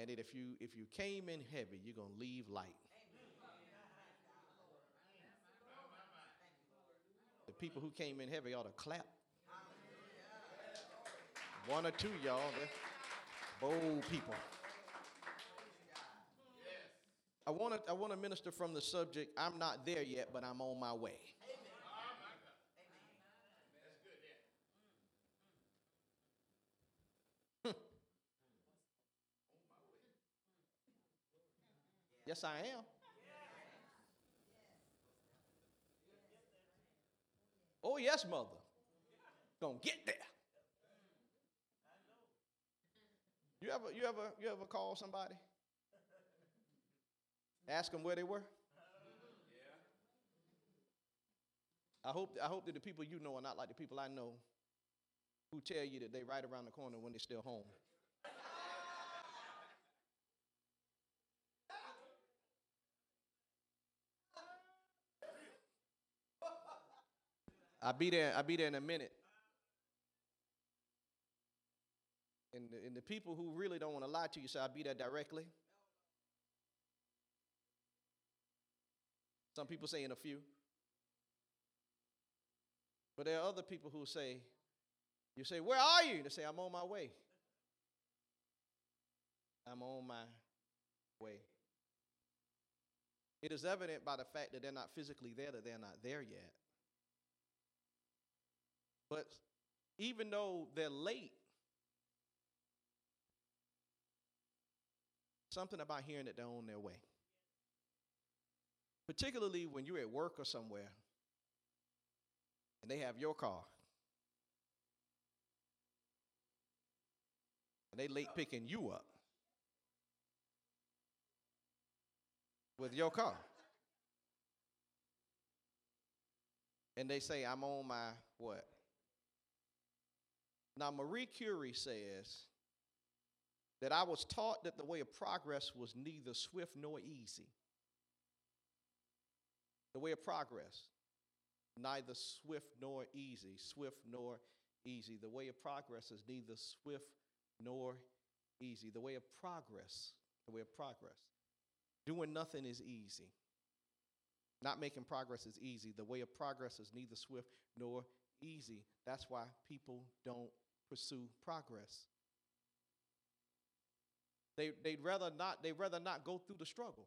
And that if you if you came in heavy, you're gonna leave light. The people who came in heavy ought to clap. One or two, y'all. They're bold people. I want to I want to minister from the subject. I'm not there yet, but I'm on my way. Yes, I am. Oh, yes, mother. Gonna get there. You ever, you ever, you ever call somebody? Ask them where they were? I hope, I hope that the people you know are not like the people I know who tell you that they're right around the corner when they're still home. I'll be there, I'll be there in a minute. And the, and the people who really don't want to lie to you say, I'll be there directly. Some people say in a few. But there are other people who say, you say, Where are you? They say, I'm on my way. I'm on my way. It is evident by the fact that they're not physically there that they're not there yet. But even though they're late, something about hearing that they're on their way. Particularly when you're at work or somewhere and they have your car. And they late picking you up with your car. And they say, I'm on my what? Now, Marie Curie says that I was taught that the way of progress was neither swift nor easy. The way of progress, neither swift nor easy, swift nor easy. The way of progress is neither swift nor easy. The way of progress, the way of progress. Doing nothing is easy. Not making progress is easy. The way of progress is neither swift nor easy. That's why people don't pursue progress. They, they'd rather not, they'd rather not go through the struggle.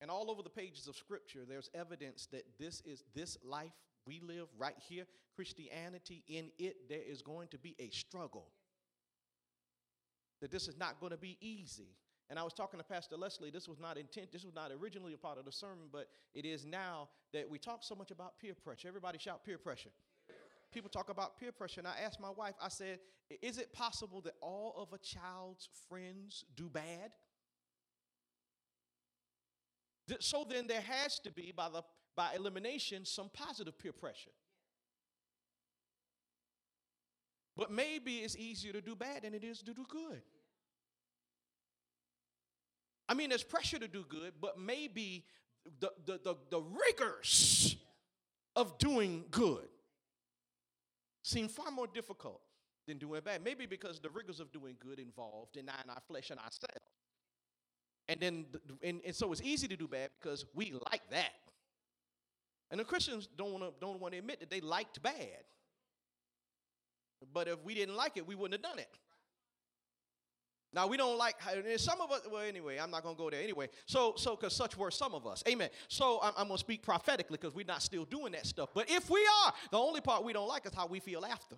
And all over the pages of scripture, there's evidence that this is this life we live right here, Christianity, in it, there is going to be a struggle. That this is not going to be easy. And I was talking to Pastor Leslie. This was not intent. This was not originally a part of the sermon, but it is now that we talk so much about peer pressure. Everybody shout peer pressure. People talk about peer pressure, and I asked my wife. I said, "Is it possible that all of a child's friends do bad?" So then there has to be, by, the, by elimination, some positive peer pressure. But maybe it's easier to do bad than it is to do good. I mean, there's pressure to do good, but maybe the, the, the, the rigors of doing good seem far more difficult than doing bad. Maybe because the rigors of doing good involve denying our flesh and ourselves. And then, and, and so it's easy to do bad because we like that. And the Christians don't want to don't want to admit that they liked bad. But if we didn't like it, we wouldn't have done it. Now we don't like some of us. Well, anyway, I'm not gonna go there anyway. So, so because such were some of us. Amen. So I'm, I'm gonna speak prophetically because we're not still doing that stuff. But if we are, the only part we don't like is how we feel after.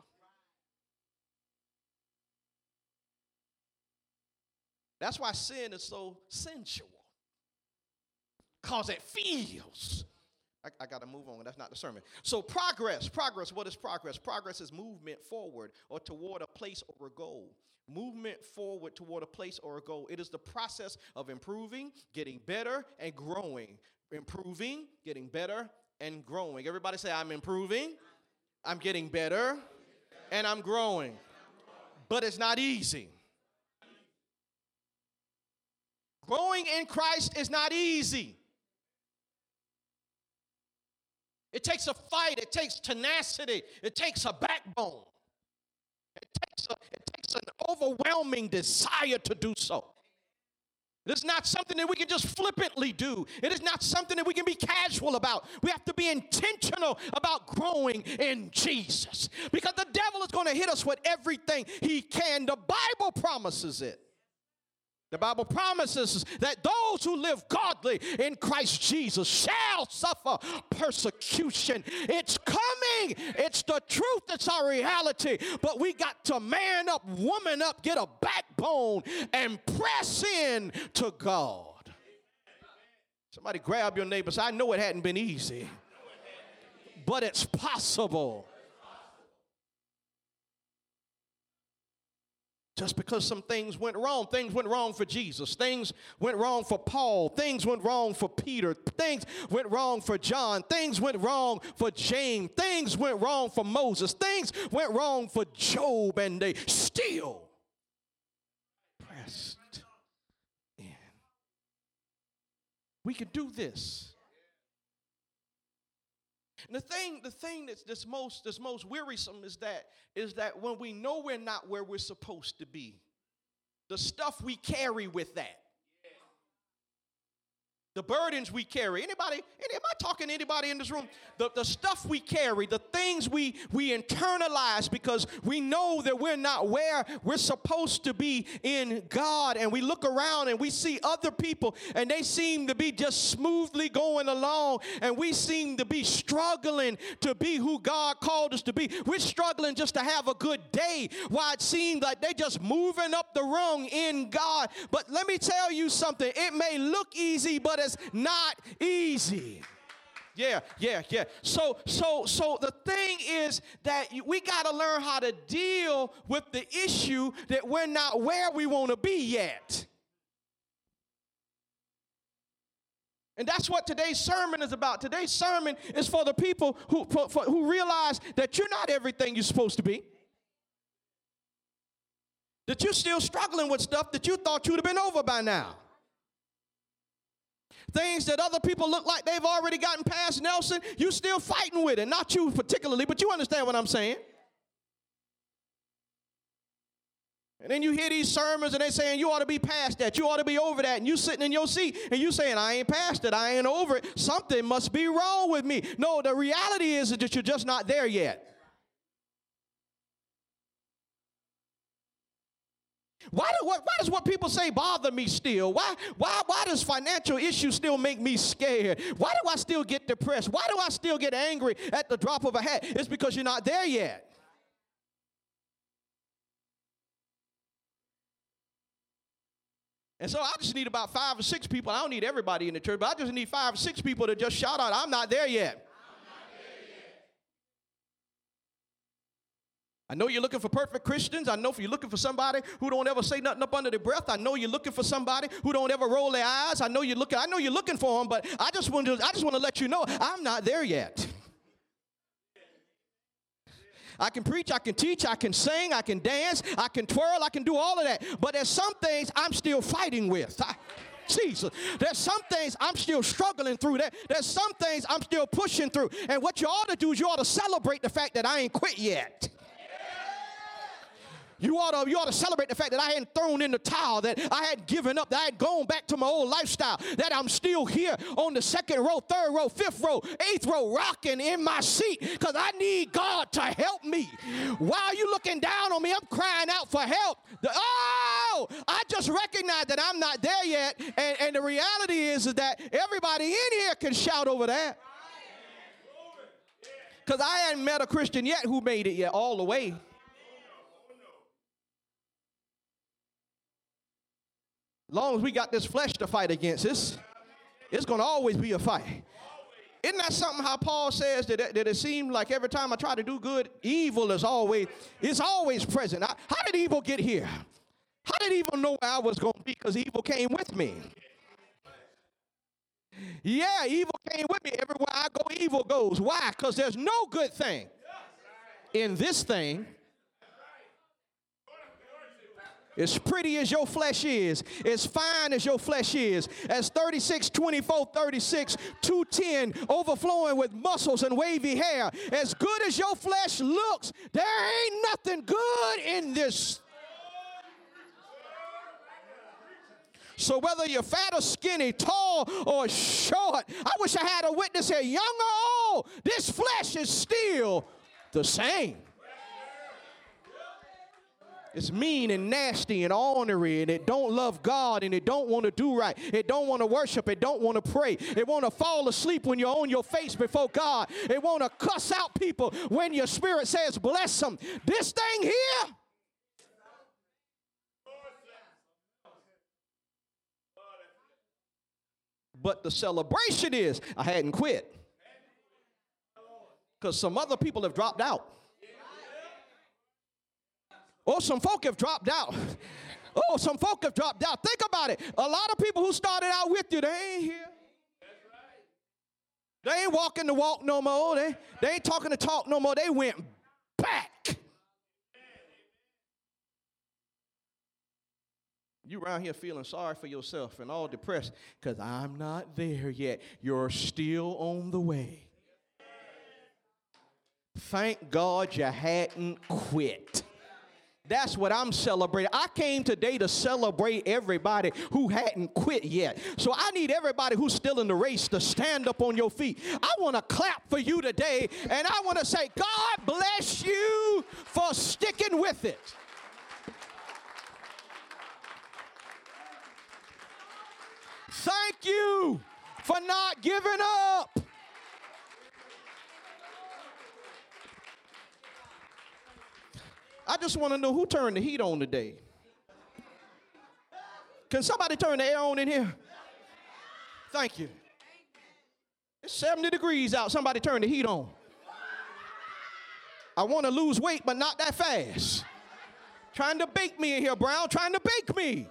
That's why sin is so sensual. Because it feels. I, I got to move on. That's not the sermon. So, progress. Progress. What is progress? Progress is movement forward or toward a place or a goal. Movement forward toward a place or a goal. It is the process of improving, getting better, and growing. Improving, getting better, and growing. Everybody say, I'm improving, I'm getting better, and I'm growing. But it's not easy. Growing in Christ is not easy. It takes a fight, it takes tenacity, it takes a backbone, it takes, a, it takes an overwhelming desire to do so. It is not something that we can just flippantly do. It is not something that we can be casual about. We have to be intentional about growing in Jesus because the devil is going to hit us with everything he can. The Bible promises it. The Bible promises that those who live godly in Christ Jesus shall suffer persecution. It's coming. It's the truth. It's our reality. But we got to man up, woman up, get a backbone, and press in to God. Somebody grab your neighbor. Say, I know it hadn't been easy, but it's possible. Just because some things went wrong. Things went wrong for Jesus. Things went wrong for Paul. Things went wrong for Peter. Things went wrong for John. Things went wrong for James. Things went wrong for Moses. Things went wrong for Job, and they still pressed in. We could do this. And the thing, the thing that's, that's most that's most wearisome is that is that when we know we're not where we're supposed to be, the stuff we carry with that the burdens we carry. Anybody am i talking to anybody in this room? The, the stuff we carry the things we we internalize because we know that we're not where we're supposed to be in god. And we look around and we see other people and they seem to be just smoothly going along. And we seem to be struggling to be who god called us to be. We're struggling just to have a good day. While it seems like they're just moving up the rung in god. But let me tell you something. It may look easy but not easy. Yeah, yeah, yeah. So, so, so the thing is that we got to learn how to deal with the issue that we're not where we want to be yet. And that's what today's sermon is about. Today's sermon is for the people who, for, for, who realize that you're not everything you're supposed to be. That you're still struggling with stuff that you thought you'd have been over by now. Things that other people look like they've already gotten past Nelson, you're still fighting with it. Not you particularly, but you understand what I'm saying. And then you hear these sermons and they're saying you ought to be past that, you ought to be over that, and you're sitting in your seat and you're saying I ain't past it, I ain't over it. Something must be wrong with me. No, the reality is that you're just not there yet. Why, do, why, why, does what people say bother me still? Why, why, why does financial issues still make me scared? Why do I still get depressed? Why do I still get angry at the drop of a hat? It's because you're not there yet. And so I just need about five or six people. I don't need everybody in the church, but I just need five or six people to just shout out, I'm not there yet. I know you're looking for perfect Christians. I know if you're looking for somebody who don't ever say nothing up under their breath. I know you're looking for somebody who don't ever roll their eyes. I know you're looking. I know you're looking for them, but I just want to. I just want to let you know I'm not there yet. I can preach, I can teach, I can sing, I can dance, I can twirl, I can do all of that. But there's some things I'm still fighting with. I, Jesus. There's some things I'm still struggling through. There, there's some things I'm still pushing through. And what you ought to do is you ought to celebrate the fact that I ain't quit yet. You ought, to, you ought to celebrate the fact that I hadn't thrown in the towel, that I had given up, that I had gone back to my old lifestyle, that I'm still here on the second row, third row, fifth row, eighth row, rocking in my seat because I need God to help me. While you looking down on me, I'm crying out for help. The, oh, I just recognize that I'm not there yet. And, and the reality is, is that everybody in here can shout over that. Because I hadn't met a Christian yet who made it yet all the way. Long as we got this flesh to fight against us, it's going to always be a fight. Isn't that something how Paul says that, that it seemed like every time I try to do good, evil is always, it's always present. I, how did evil get here? How did evil know where I was going to be? Because evil came with me. Yeah, evil came with me. Everywhere I go, evil goes. Why? Because there's no good thing in this thing as pretty as your flesh is, as fine as your flesh is, as 36, 24, 36, 210, overflowing with muscles and wavy hair, as good as your flesh looks, there ain't nothing good in this. So whether you're fat or skinny, tall or short, I wish I had a witness here, young or old, this flesh is still the same. It's mean and nasty and ornery, and it don't love God, and it don't want to do right. It don't want to worship. It don't want to pray. It want to fall asleep when you're on your face before God. It want to cuss out people when your spirit says bless them. This thing here. But the celebration is I hadn't quit. Because some other people have dropped out. Oh, some folk have dropped out. Oh, some folk have dropped out. Think about it. A lot of people who started out with you, they ain't here. They ain't walking the walk no more. They, they ain't talking the talk no more. They went back. You around here feeling sorry for yourself and all depressed because I'm not there yet. You're still on the way. Thank God you hadn't quit. That's what I'm celebrating. I came today to celebrate everybody who hadn't quit yet. So I need everybody who's still in the race to stand up on your feet. I want to clap for you today, and I want to say, God bless you for sticking with it. Thank you for not giving up. I just want to know who turned the heat on today. Can somebody turn the air on in here? Thank you. It's 70 degrees out. Somebody turn the heat on. I want to lose weight, but not that fast. Trying to bake me in here, Brown. Trying to bake me.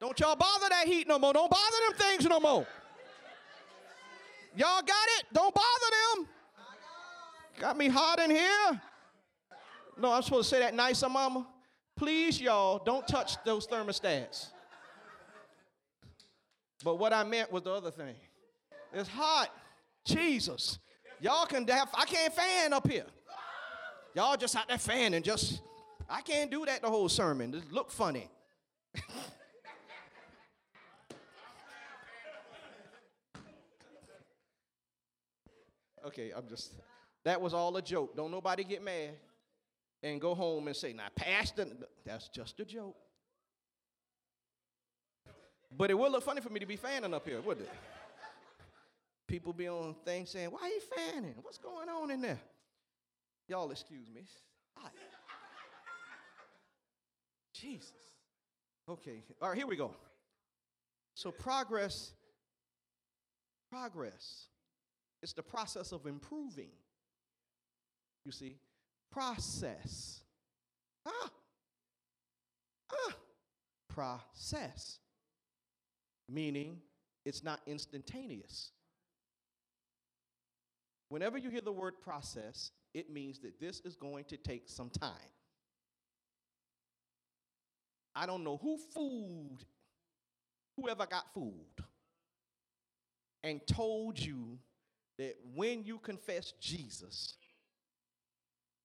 Don't y'all bother that heat no more. Don't bother them things no more. Y'all got it? Don't bother. Got me hot in here? No, I'm supposed to say that nicer, mama. Please, y'all, don't touch those thermostats. But what I meant was the other thing. It's hot. Jesus. Y'all can have, I can't fan up here. Y'all just out there fan and just, I can't do that the whole sermon. Just look funny. okay, I'm just. That was all a joke. Don't nobody get mad and go home and say, now, Pastor, that's just a joke. But it would look funny for me to be fanning up here, wouldn't it? People be on things saying, why are you fanning? What's going on in there? Y'all excuse me. Jesus. Okay. All right, here we go. So progress, progress. It's the process of improving. You see, process. Ah, ah, process. Meaning it's not instantaneous. Whenever you hear the word process, it means that this is going to take some time. I don't know who fooled, whoever got fooled, and told you that when you confess Jesus,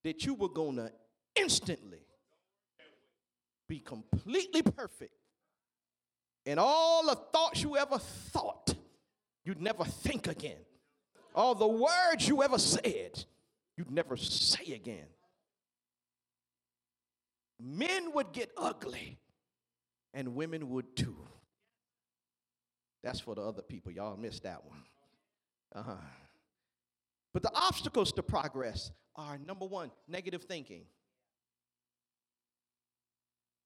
that you were going to instantly be completely perfect. And all the thoughts you ever thought, you'd never think again. All the words you ever said, you'd never say again. Men would get ugly, and women would too. That's for the other people. Y'all missed that one. Uh huh. But the obstacles to progress are number one, negative thinking.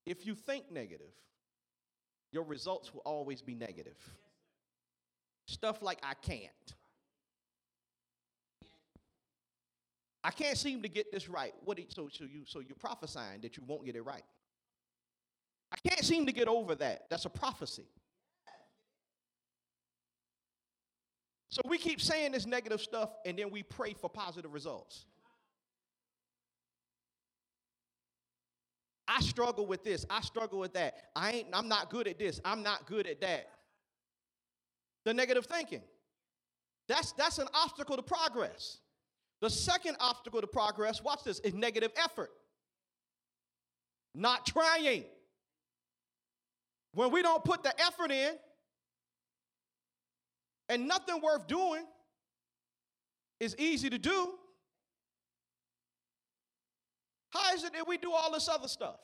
If you think negative, your results will always be negative. Stuff like I can't. I can't seem to get this right. What you, so, so you so you're prophesying that you won't get it right. I can't seem to get over that. That's a prophecy. So we keep saying this negative stuff and then we pray for positive results. I struggle with this. I struggle with that. I ain't I'm not good at this. I'm not good at that. The negative thinking. That's that's an obstacle to progress. The second obstacle to progress, watch this, is negative effort. Not trying. When we don't put the effort in, and nothing worth doing is easy to do, how is it that we do all this other stuff?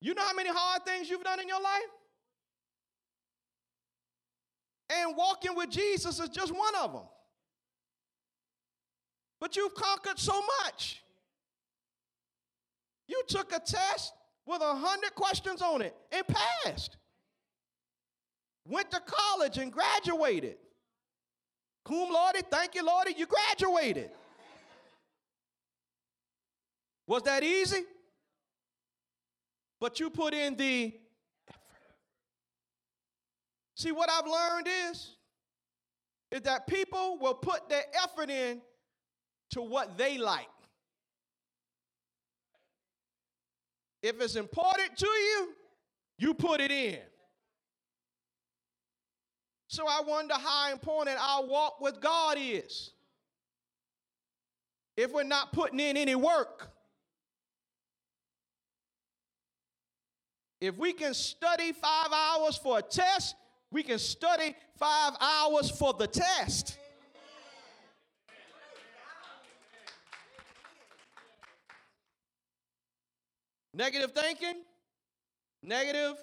You know how many hard things you've done in your life? And walking with Jesus is just one of them. But you've conquered so much. You took a test with a hundred questions on it and passed. Went to college and graduated. Cum laude, thank you, Lord, you graduated. Was that easy? But you put in the effort. See, what I've learned is, is that people will put their effort in to what they like. If it's important to you, you put it in. So I wonder how important our walk with God is. If we're not putting in any work, if we can study five hours for a test, we can study five hours for the test. Negative thinking, negative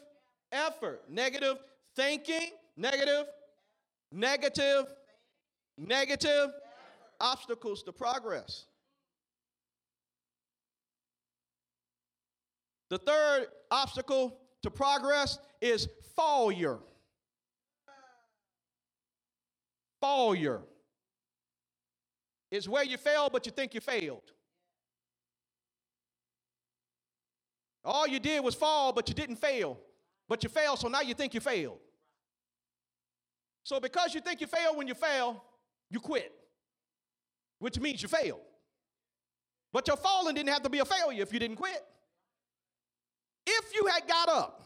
effort. Negative thinking, negative, negative, negative obstacles to progress. The third obstacle to progress is failure. Failure. It's where you fail, but you think you failed. All you did was fall, but you didn't fail. But you failed, so now you think you failed. So because you think you failed when you fail, you quit, which means you failed. But your falling didn't have to be a failure if you didn't quit. If you had got up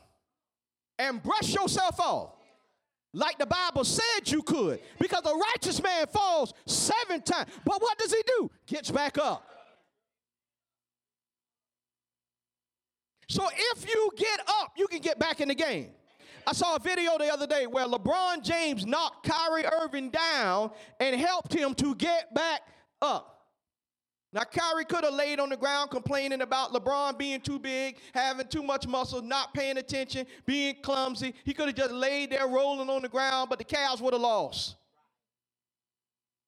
and brushed yourself off, like the Bible said you could, because a righteous man falls seven times. But what does he do? Gets back up. So if you get up, you can get back in the game. I saw a video the other day where LeBron James knocked Kyrie Irving down and helped him to get back up. Now, Kyrie could have laid on the ground complaining about LeBron being too big, having too much muscle, not paying attention, being clumsy. He could have just laid there rolling on the ground, but the Cavs would have lost.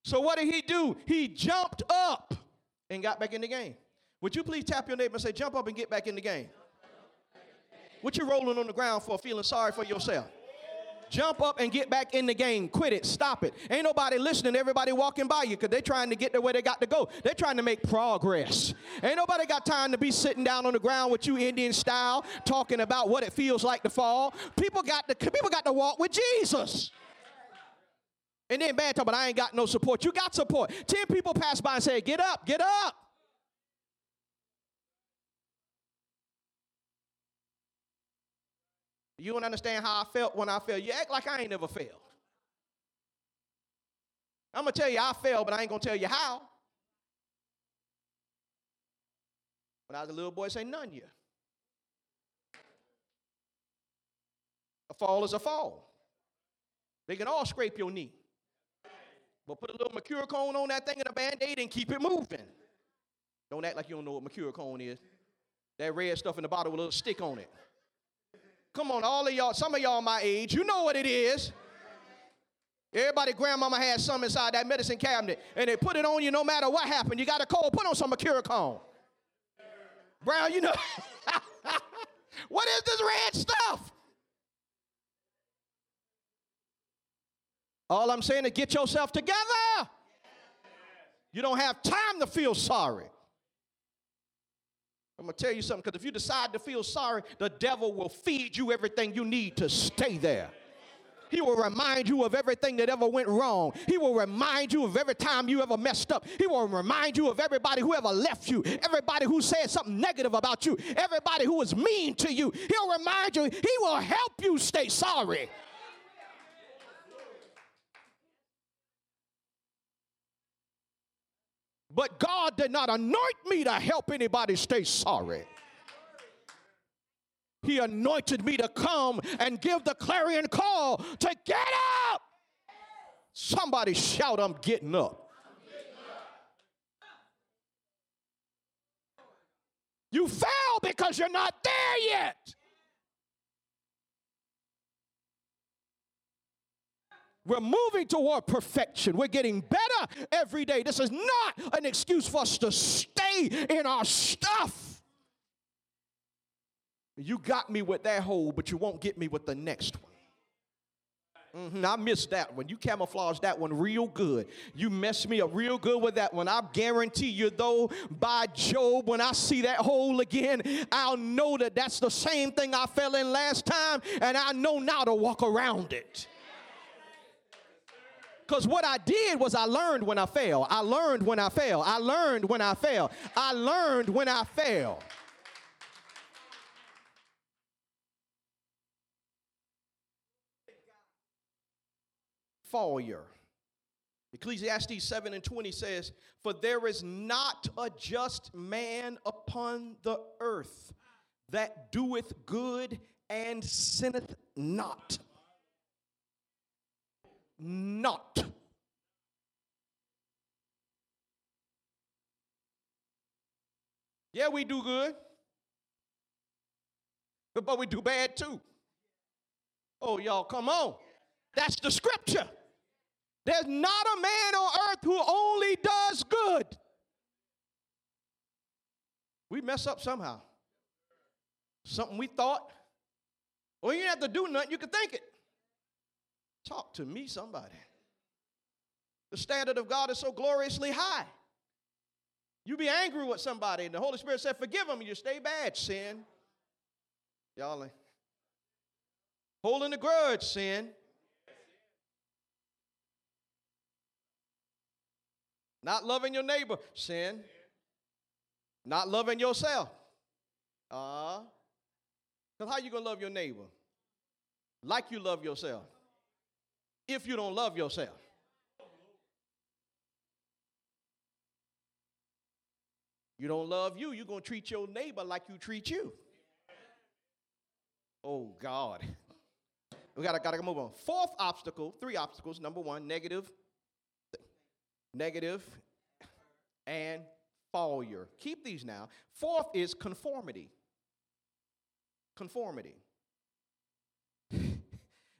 So, what did he do? He jumped up and got back in the game. Would you please tap your neighbor and say, Jump up and get back in the game? What you rolling on the ground for, feeling sorry for yourself? Jump up and get back in the game. Quit it. Stop it. Ain't nobody listening. Everybody walking by you because they're trying to get to where they got to go. They're trying to make progress. Ain't nobody got time to be sitting down on the ground with you Indian style talking about what it feels like to fall. People got to people got to walk with Jesus. And then bad talk, but I ain't got no support. You got support. Ten people pass by and say, "Get up, get up." You don't understand how I felt when I failed. You act like I ain't never failed. I'm going to tell you I failed, but I ain't going to tell you how. When I was a little boy, say none you. A fall is a fall. They can all scrape your knee. But put a little Mercurochrome on that thing and a band-aid and keep it moving. Don't act like you don't know what Mercurochrome is. That red stuff in the bottle with a little stick on it. Come on, all of y'all, some of y'all my age, you know what it is. Everybody, grandmama had some inside that medicine cabinet, and they put it on you no matter what happened. You got a cold, put on some Mercurochrome. Brown, you know. what is this red stuff? All I'm saying is get yourself together. You don't have time to feel sorry. I'm going to tell you something because if you decide to feel sorry, the devil will feed you everything you need to stay there. He will remind you of everything that ever went wrong. He will remind you of every time you ever messed up. He will remind you of everybody who ever left you, everybody who said something negative about you, everybody who was mean to you. He'll remind you, he will help you stay sorry. But God did not anoint me to help anybody stay sorry. He anointed me to come and give the clarion call to get up. Somebody shout, I'm getting up. You fell because you're not there yet. We're moving toward perfection. We're getting better every day. This is not an excuse for us to stay in our stuff. You got me with that hole, but you won't get me with the next one. Mm-hmm, I missed that one. You camouflaged that one real good. You messed me up real good with that one. I guarantee you, though, by Job, when I see that hole again, I'll know that that's the same thing I fell in last time, and I know now to walk around it. Because what I did was I learned when I fail. I learned when I fail. I learned when I fail. I learned when I fail. failure. Ecclesiastes 7 and 20 says, For there is not a just man upon the earth that doeth good and sinneth not. Not. Yeah, we do good, but we do bad too. Oh, y'all, come on. That's the scripture. There's not a man on earth who only does good. We mess up somehow. Something we thought. Well, you didn't have to do nothing, you can think it. Talk to me, somebody. The standard of God is so gloriously high. You be angry with somebody, and the Holy Spirit said, Forgive them, and you stay bad, sin. Y'all. Holding the grudge, sin. Not loving your neighbor, sin. Not loving yourself. Uh, because how you to love your neighbor? Like you love yourself. If you don't love yourself. You don't love you, you're going to treat your neighbor like you treat you. Oh, God. We got to gotta move on. Fourth obstacle, three obstacles. Number one, negative negative, and failure. Keep these now. Fourth is conformity. Conformity.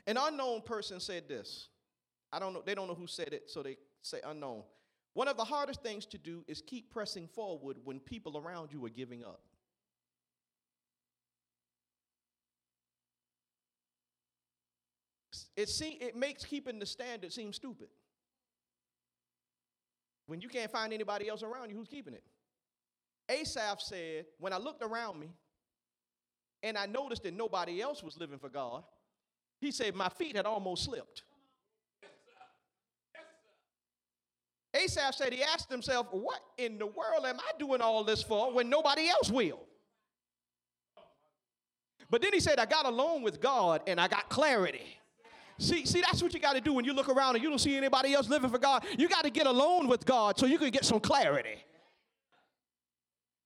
An unknown person said this. I don't know, they don't know who said it, so they say unknown. One of the hardest things to do is keep pressing forward when people around you are giving up. It, see, it makes keeping the standard seem stupid. When you can't find anybody else around you, who's keeping it? Asaph said, When I looked around me and I noticed that nobody else was living for God, he said, My feet had almost slipped. Asaph said he asked himself, What in the world am I doing all this for when nobody else will? But then he said, I got alone with God and I got clarity. See, see, that's what you got to do when you look around and you don't see anybody else living for God. You got to get alone with God so you can get some clarity.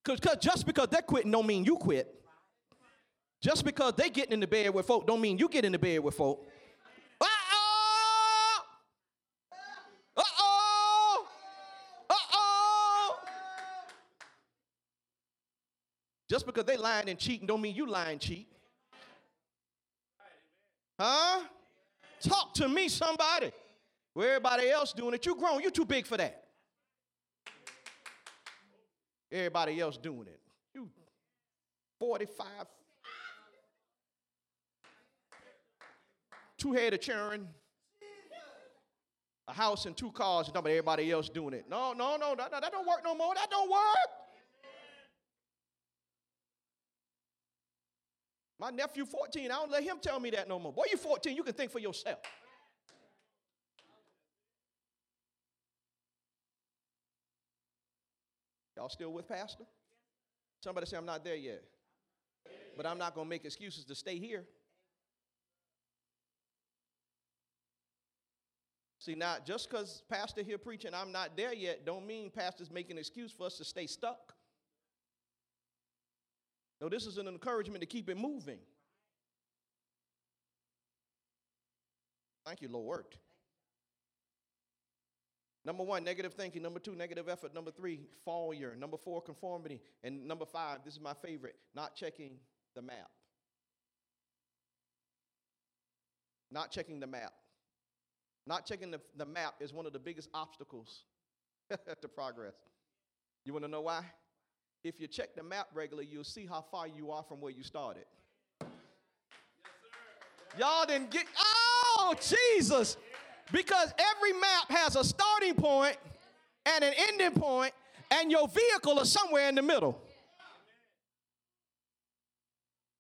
Because just because they're quitting don't mean you quit. Just because they getting in the bed with folk don't mean you get in the bed with folk. Uh-oh! Uh-oh! Uh-oh! Just because they lying and cheating don't mean you lying cheat. Huh? Talk to me, somebody. Where everybody else doing it, you grown, you too big for that. Everybody else doing it. You 45, two head of churn, a house and two cars, and everybody else doing it. No, no, no, that, that don't work no more. That don't work. My nephew 14, I don't let him tell me that no more. Boy, you 14, you can think for yourself. Y'all still with Pastor? Somebody say, I'm not there yet. But I'm not going to make excuses to stay here. See, now, just because Pastor here preaching, I'm not there yet, don't mean Pastor's making an excuse for us to stay stuck. No, this is an encouragement to keep it moving. Thank you, Lord. Number one, negative thinking. Number two, negative effort. Number three, failure. Number four, conformity. And number five, this is my favorite, not checking the map. Not checking the map. Not checking the, the map is one of the biggest obstacles to progress. You want to know why? If you check the map regularly, you'll see how far you are from where you started. Yes, Y'all didn't get, oh, Jesus. Because every map has a starting point and an ending point, and your vehicle is somewhere in the middle.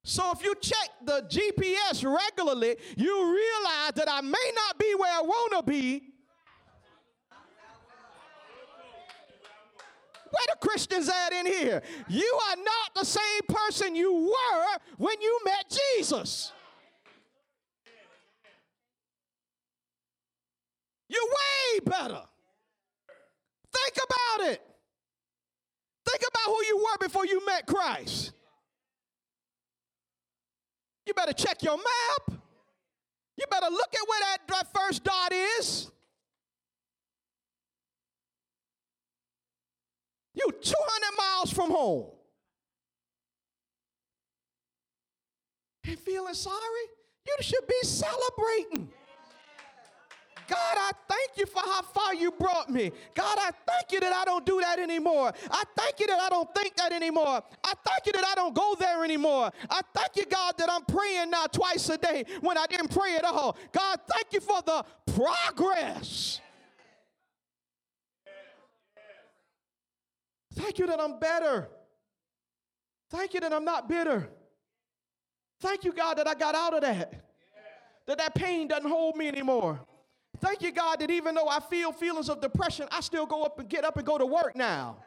So if you check the GPS regularly, you realize that I may not be where I want to be. Where the Christians at in here? You are not the same person you were when you met Jesus. You're way better. Think about it. Think about who you were before you met Christ. You better check your map. You better look at where that, that first dot is. You 200 miles from home. And feeling sorry? You should be celebrating. God, I thank you for how far you brought me. God, I thank you that I don't do that anymore. I thank you that I don't think that anymore. I thank you that I don't go there anymore. I thank you, God, that I'm praying now twice a day when I didn't pray at all. God, thank you for the progress. Thank you that I'm better. Thank you that I'm not bitter. Thank you, God, that I got out of that. That that pain doesn't hold me anymore. Thank you, God, that even though I feel feelings of depression, I still go up and get up and go to work now.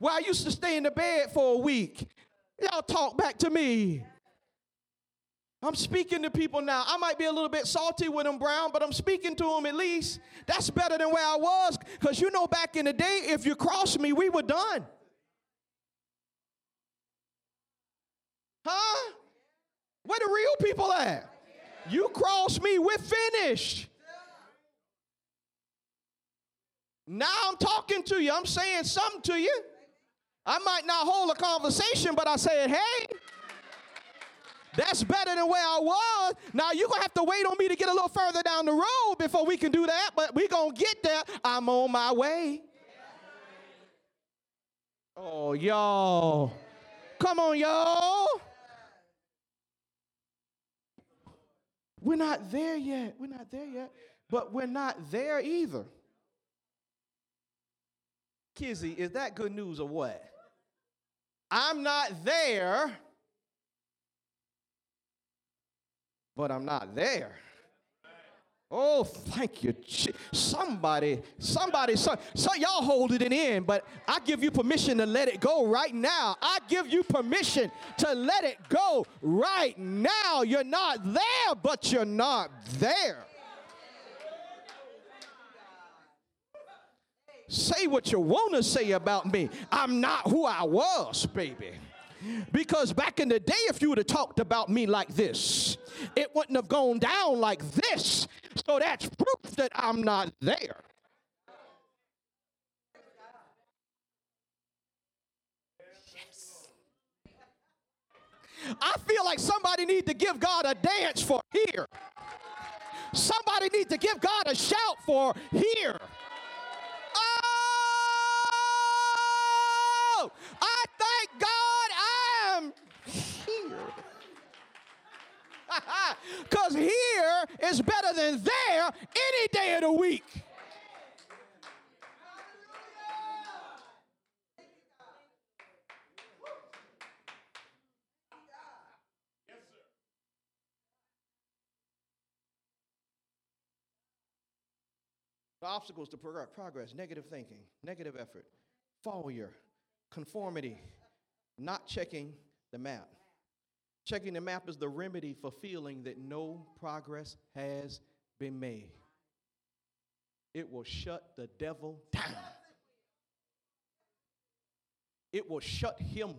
Where I used to stay in the bed for a week. Y'all talk back to me. I'm speaking to people now. I might be a little bit salty with them, Brown, but I'm speaking to them at least. That's better than where I was. Because you know, back in the day, if you crossed me, we were done. Huh? Where the real people at? You cross me, we're finished. Now I'm talking to you. I'm saying something to you. I might not hold a conversation, but I said, hey, that's better than where I was. Now you're gonna have to wait on me to get a little further down the road before we can do that, but we're gonna get there. I'm on my way. Oh, y'all. Come on, y'all. We're not there yet. We're not there yet. But we're not there either. Kizzy, is that good news or what? I'm not there, but I'm not there. Oh, thank you. Somebody, somebody, so, so y'all hold it in, but I give you permission to let it go right now. I give you permission to let it go right now. You're not there, but you're not there. Say what you want to say about me. I'm not who I was, baby. Because back in the day, if you would have talked about me like this, it wouldn't have gone down like this. So that's proof that I'm not there. Yes. I feel like somebody need to give God a dance for here. Somebody need to give God a shout for here. I thank God I'm here. Because here is better than there any day of the week. Obstacles to progress, negative thinking, negative effort, failure, conformity, not checking the map. Checking the map is the remedy for feeling that no progress has been made. It will shut the devil down. It will shut him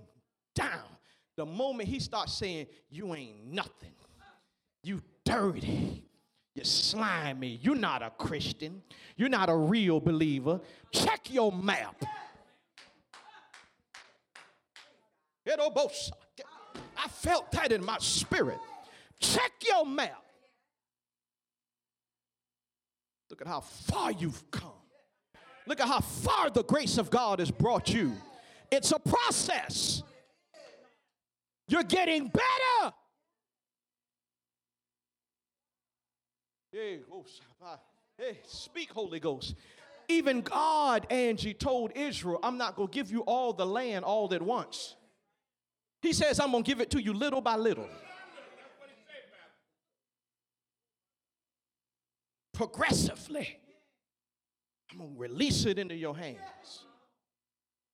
down. The moment he starts saying, You ain't nothing, you dirty, you slimy, you're not a Christian, you're not a real believer, check your map. I felt that in my spirit. Check your map. Look at how far you've come. Look at how far the grace of God has brought you. It's a process. You're getting better. Hey, oh, hey, speak, Holy Ghost. Even God, Angie, told Israel, I'm not going to give you all the land all at once. He says, I'm going to give it to you little by little. Progressively. I'm going to release it into your hands.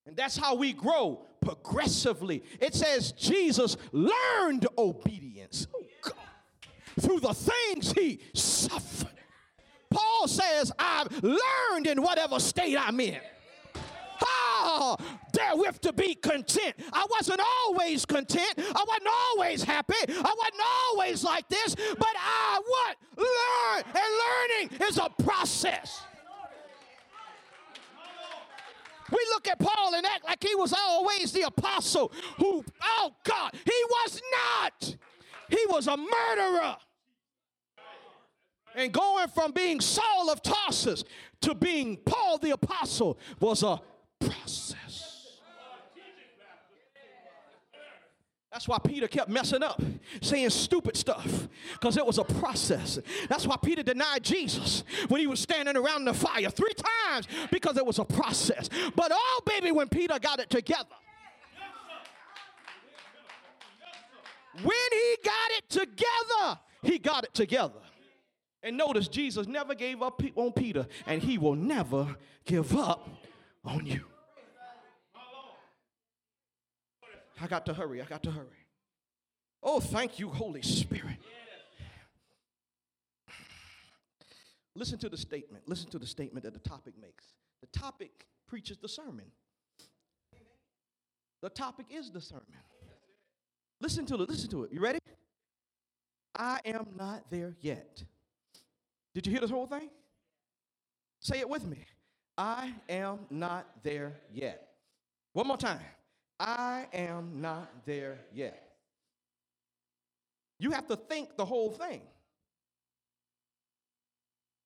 And that's how we grow progressively. It says Jesus learned obedience oh through the things he suffered. Paul says, I've learned in whatever state I'm in. Ah, therewith to be content. I wasn't always content. I wasn't always happy. I wasn't always like this, but I what? Learn. And learning is a process. We look at Paul and act like he was always the apostle who, oh God, he was not. He was a murderer. And going from being Saul of Tarsus to being Paul the apostle was a process. That's why Peter kept messing up, saying stupid stuff, because it was a process. That's why Peter denied Jesus when he was standing around the fire three times, because it was a process. But oh, baby, when Peter got it together, when he got it together, he got it together. And notice Jesus never gave up on Peter, and he will never give up on you. I got to hurry. I got to hurry. Oh, thank you, Holy Spirit. Listen to the statement. Listen to the statement that the topic makes. The topic preaches the sermon. The topic is the sermon. Listen to it. Listen to it. You ready? I am not there yet. Did you hear this whole thing? Say it with me. I am not there yet. One more time. I am not there yet. You have to think the whole thing.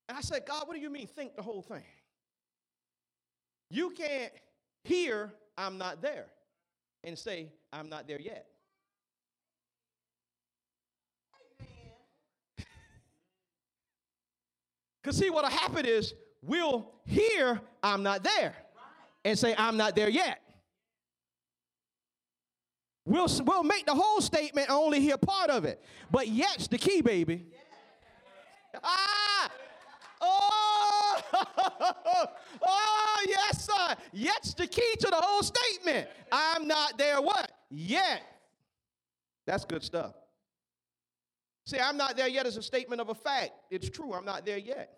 And I said, God, what do you mean think the whole thing? You can't hear I'm not there and say I'm not there yet. Because see, what'll happen is we'll hear I'm not there and say I'm not there yet. We'll, we'll make the whole statement and only hear part of it. But yet's the key, baby. Ah! Oh! oh, yes, sir. Yet's the key to the whole statement. I'm not there what? Yet. That's good stuff. See, I'm not there yet is a statement of a fact. It's true, I'm not there yet.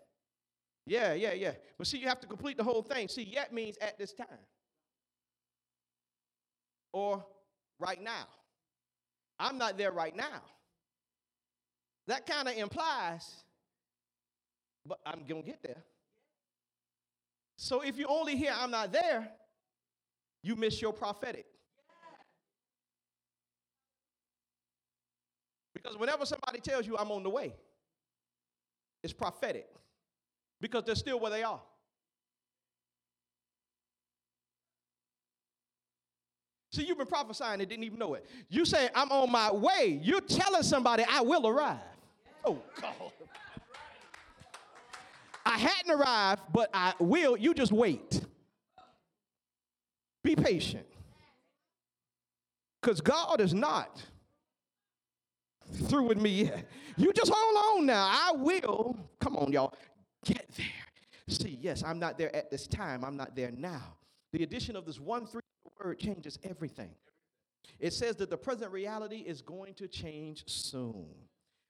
Yeah, yeah, yeah. But see, you have to complete the whole thing. See, yet means at this time. Or right now. I'm not there right now. That kind of implies, but I'm going to get there. So if you only hear I'm not there, you miss your prophetic. Because whenever somebody tells you I'm on the way, it's prophetic because they're still where they are. See, you've been prophesying and didn't even know it. You say, I'm on my way. You're telling somebody I will arrive. Oh, God. I hadn't arrived, but I will. You just wait. Be patient. Because God is not through with me yet. You just hold on now. I will, come on, y'all, get there. See, yes, I'm not there at this time. I'm not there now. The addition of this one three word changes everything. It says that the present reality is going to change soon.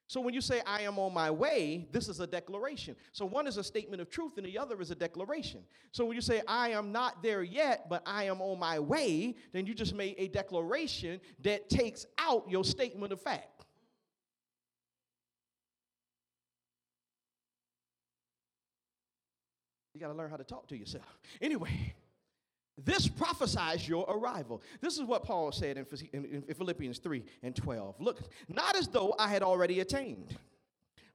So when you say, I am on my way, this is a declaration. So one is a statement of truth and the other is a declaration. So when you say, I am not there yet, but I am on my way, then you just made a declaration that takes out your statement of fact. You got to learn how to talk to yourself. Anyway. This prophesies your arrival. This is what Paul said in, Philippians 3 and 12. Look, not as though I had already attained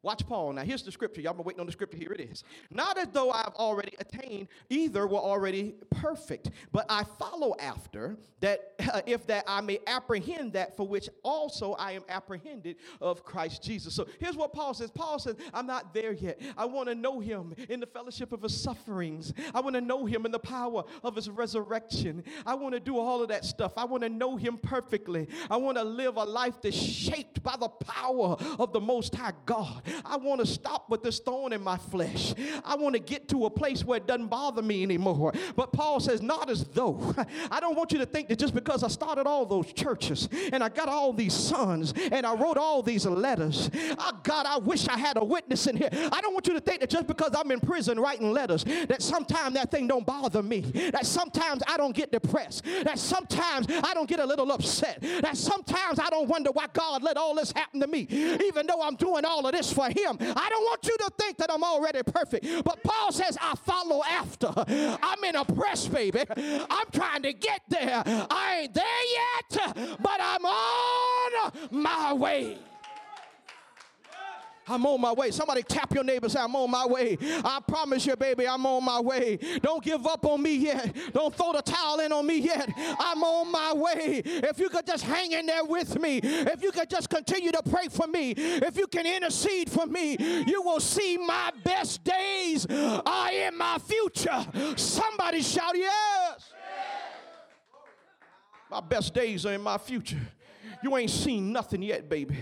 Watch Paul. Now, here's the scripture. Y'all been waiting on the scripture. Here it is. Not as though I've already attained, either were already perfect, but I follow after that, uh, if that I may apprehend that for which also I am apprehended of Christ Jesus. So here's what Paul says Paul says, I'm not there yet. I want to know him in the fellowship of his sufferings, I want to know him in the power of his resurrection. I want to do all of that stuff. I want to know him perfectly. I want to live a life that's shaped by the power of the Most High God. I want to stop with this thorn in my flesh. I want to get to a place where it doesn't bother me anymore. But Paul says, not as though. I don't want you to think that just because I started all those churches and I got all these sons and I wrote all these letters, oh God, I wish I had a witness in here. I don't want you to think that just because I'm in prison writing letters, that sometimes that thing don't bother me. That sometimes I don't get depressed. That sometimes I don't get a little upset. That sometimes I don't wonder why God let all this happen to me, even though I'm doing all of this for him. I don't want you to think that I'm already perfect. But Paul says, I follow after. I'm in a press, baby. I'm trying to get there. I ain't there yet, but I'm on my way. I'm on my way. Somebody tap your neighbor say, I'm on my way. I promise you, baby, I'm on my way. Don't give up on me yet. Don't throw the towel in on me yet. I'm on my way. If you could just hang in there with me, if you could just continue to pray for me, if you can intercede for me, you will see my best days are in my future. Somebody shout, Yes. My best days are in my future. You ain't seen nothing yet, baby.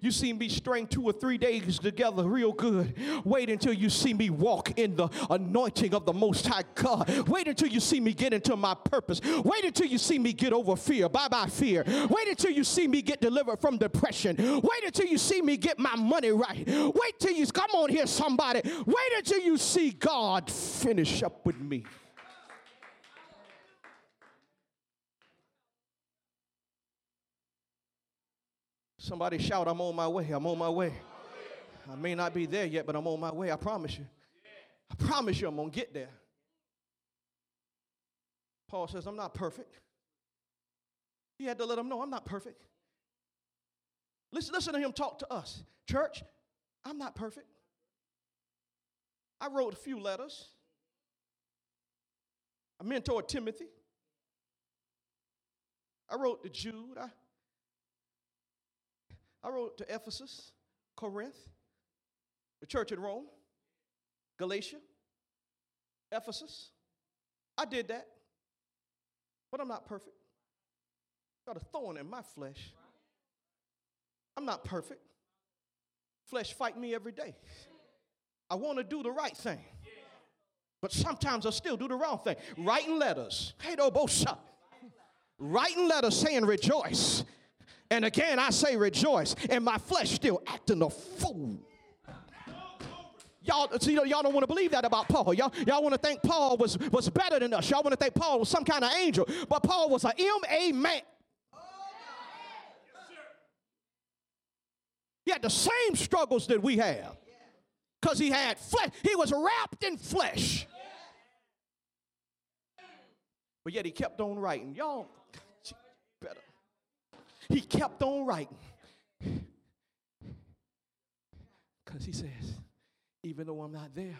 You seen me string two or three days together real good. Wait until you see me walk in the anointing of the Most High God. Wait until you see me get into my purpose. Wait until you see me get over fear. Bye bye, fear. Wait until you see me get delivered from depression. Wait until you see me get my money right. Wait till you, come on here, somebody. Wait until you see God finish up with me. Somebody shout, I'm on my way. I'm on my way. I may not be there yet, but I'm on my way. I promise you. I promise you I'm going to get there. Paul says, I'm not perfect. He had to let them know I'm not perfect. Listen, listen to him talk to us. Church, I'm not perfect. I wrote a few letters. I mentored Timothy. I wrote to Jude. I I wrote to Ephesus, Corinth, the church in Rome, Galatia, Ephesus. I did that, but I'm not perfect. Got a thorn in my flesh. I'm not perfect. Flesh fight me every day. I want to do the right thing, but sometimes I still do the wrong thing. Writing letters, hey, both. Writing letters saying rejoice and again, I say rejoice, and my flesh still acting a fool. Y'all, see, y'all don't want to believe that about Paul. Y'all, y'all want to think Paul was, was better than us. Y'all want to think Paul was some kind of angel. But Paul was an M.A. man. He had the same struggles that we have. Because he had flesh. He was wrapped in flesh. But yet he kept on writing. Y'all, he kept on writing. Because he says, even though I'm not there,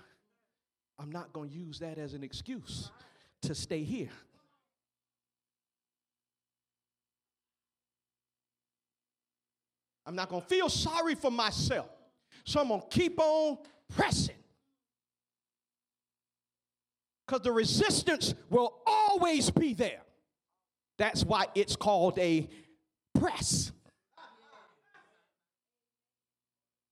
I'm not going to use that as an excuse to stay here. I'm not going to feel sorry for myself. So I'm going to keep on pressing. Because the resistance will always be there. That's why it's called a press.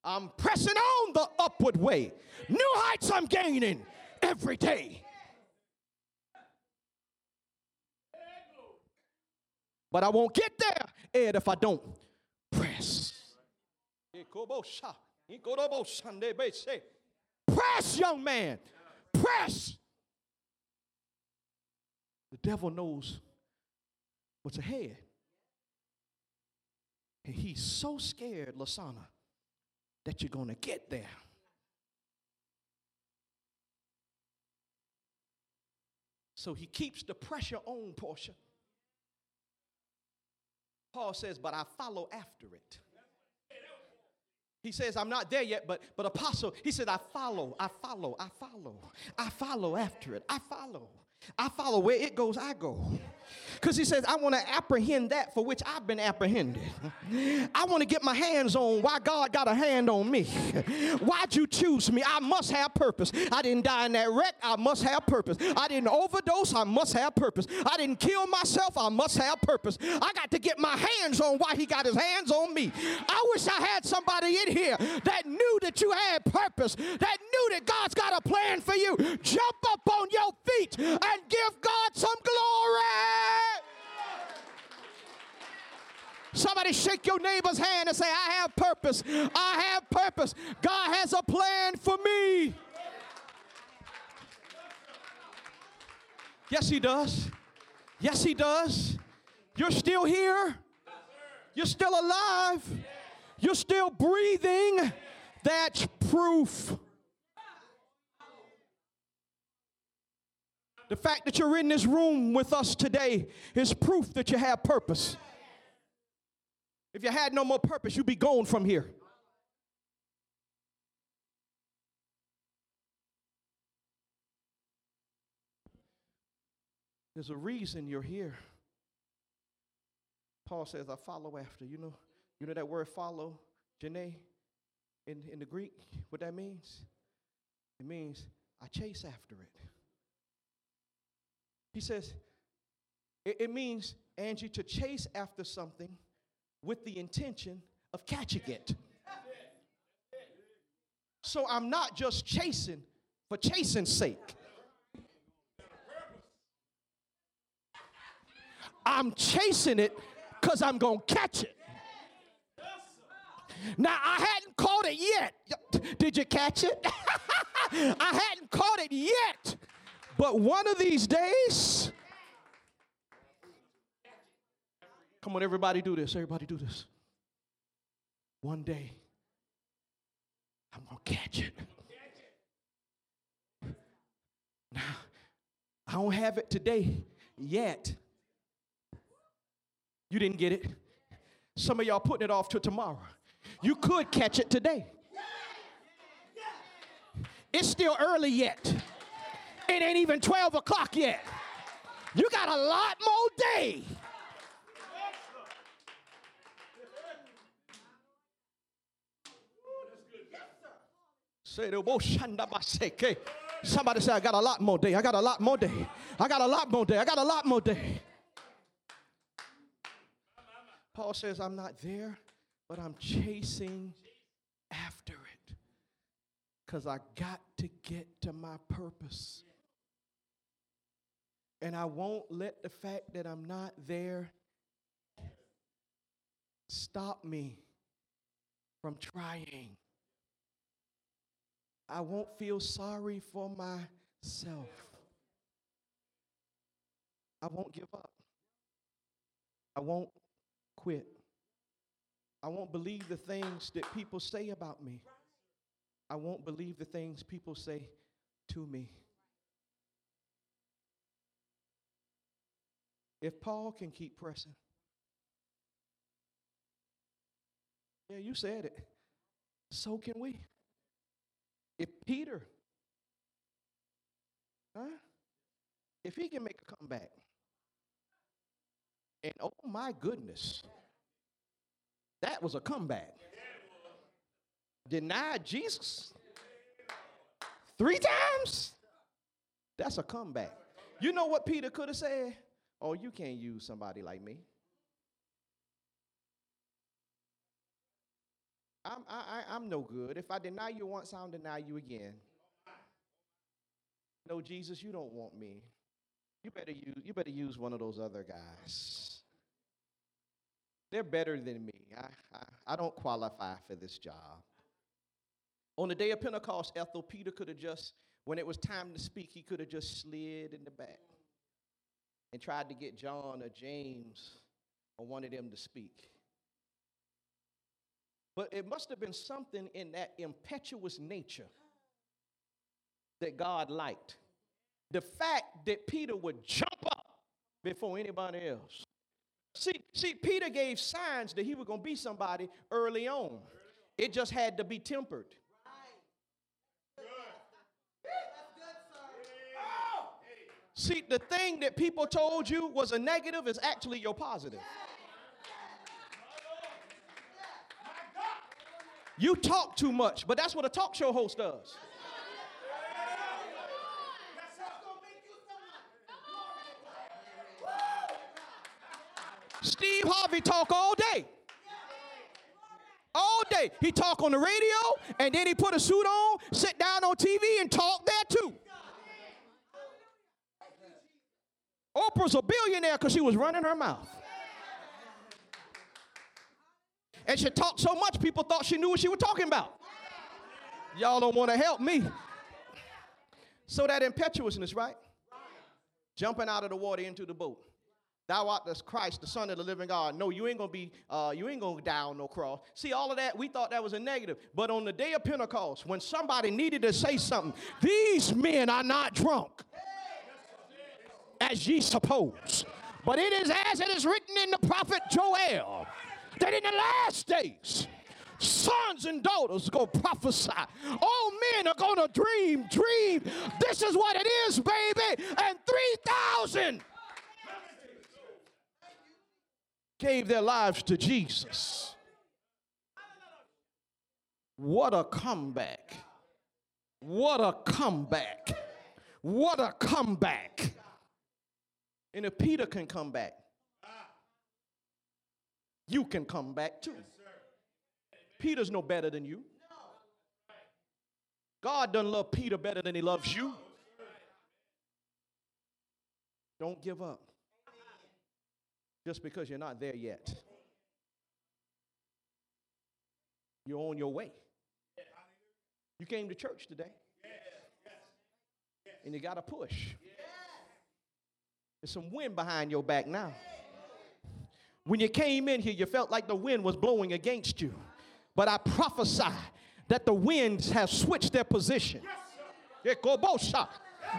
I'm pressing on the upward way. New heights I'm gaining every day. But I won't get there, Ed, if I don't press. Press, young man. Press. The devil knows what's ahead. And he's so scared, Lasana, that you're going to get there. So he keeps the pressure on, Portia. Paul says, but I follow after it. He says, I'm not there yet, but but apostle, he said, I follow, I follow, I follow, I follow after it. I follow. I follow where it goes, I go. Because he says, I want to apprehend that for which I've been apprehended. I want to get my hands on why God got a hand on me. Why'd you choose me? I must have purpose. I didn't die in that wreck. I must have purpose. I didn't overdose. I must have purpose. I didn't kill myself. I must have purpose. I got to get my hands on why he got his hands on me. I wish I had somebody in here that knew that you had purpose, that knew that God's got a plan for you. Jump up on your feet and give God some glory. Somebody shake your neighbor's hand and say, I have purpose. I have purpose. God has a plan for me. Yes, He does. Yes, He does. You're still here. You're still alive. You're still breathing. That's proof. The fact that you're in this room with us today is proof that you have purpose. If you had no more purpose, you'd be gone from here. There's a reason you're here. Paul says, I follow after. You know, you know that word follow, Janae, in, in the Greek, what that means? It means I chase after it. He says, it, it means, Angie, to chase after something with the intention of catching it. So I'm not just chasing for chasing's sake. I'm chasing it because I'm going to catch it. Now, I hadn't caught it yet. Did you catch it? I hadn't caught it yet. But one of these days, come on, everybody do this. Everybody do this. One day, I'm going to catch it. Now, I don't have it today yet. You didn't get it. Some of y'all putting it off to tomorrow. You could catch it today. It's still early yet. It ain't even 12 o'clock yet. You got a lot more day. Somebody say, I got a lot more day. I got a lot more day. I got a lot more day. I got a lot more day. Paul says, I'm not there, but I'm chasing after it because I got to get to my purpose. And I won't let the fact that I'm not there stop me from trying. I won't feel sorry for myself. I won't give up. I won't quit. I won't believe the things that people say about me. I won't believe the things people say to me. If Paul can keep pressing, yeah, you said it, so can we. If Peter, huh? If he can make a comeback, and oh my goodness, that was a comeback. Denied Jesus three times? That's a comeback. You know what Peter could have said? Oh, you can't use somebody like me. I'm, I, I'm no good. If I deny you once, I'll deny you again. No, Jesus, you don't want me. You better use, you better use one of those other guys. they're better than me. I, I, I don't qualify for this job. On the day of Pentecost, Ethel, Peter could have just, when it was time to speak, he could have just slid in the back and tried to get John or James or one of them to speak. But it must have been something in that impetuous nature that God liked. The fact that Peter would jump up before anybody else. See, see, Peter gave signs that he was going to be somebody early on. It just had to be tempered. See, the thing that people told you was a negative is actually your positive. You talk too much, but that's what a talk show host does. Steve Harvey talk all day. All day. He talk on the radio and then he put a suit on, sit down on TV and talk there too. Oprah's a billionaire because she was running her mouth. And she talked so much, people thought she knew what she was talking about. Y'all don't want to help me. So that impetuousness, right? Jumping out of the water into the boat. Thou art the Christ, the Son of the living God. No, you ain't gonna be, uh, you ain't gonna die on no cross. See, all of that, we thought that was a negative. But on the day of Pentecost, when somebody needed to say something, these men are not drunk, as ye suppose. But it is as it is written in the prophet Joel that in the last days, sons and daughters go prophesy. All men are gonna dream, dream. This is what it is, baby. And 3,000 gave their lives to Jesus. What a comeback. What a comeback. What a comeback. And if Peter can come back, you can come back too. Peter's no better than you. God doesn't love Peter better than he loves you. Don't give up just because you're not there yet. You're on your way. You came to church today. And you got to push. There's some wind behind your back now. When you came in here, you felt like the wind was blowing against you. But I prophesy that the winds have switched their position.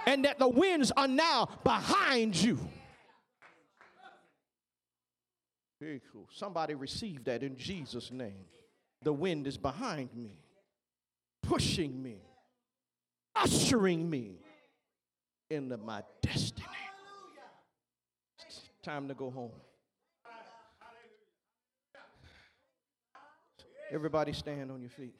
And that the winds are now behind you. Very cool. Somebody receive that in Jesus' name. The wind is behind me, pushing me, ushering me into my destiny. It's time to go home. Everybody stand on your feet.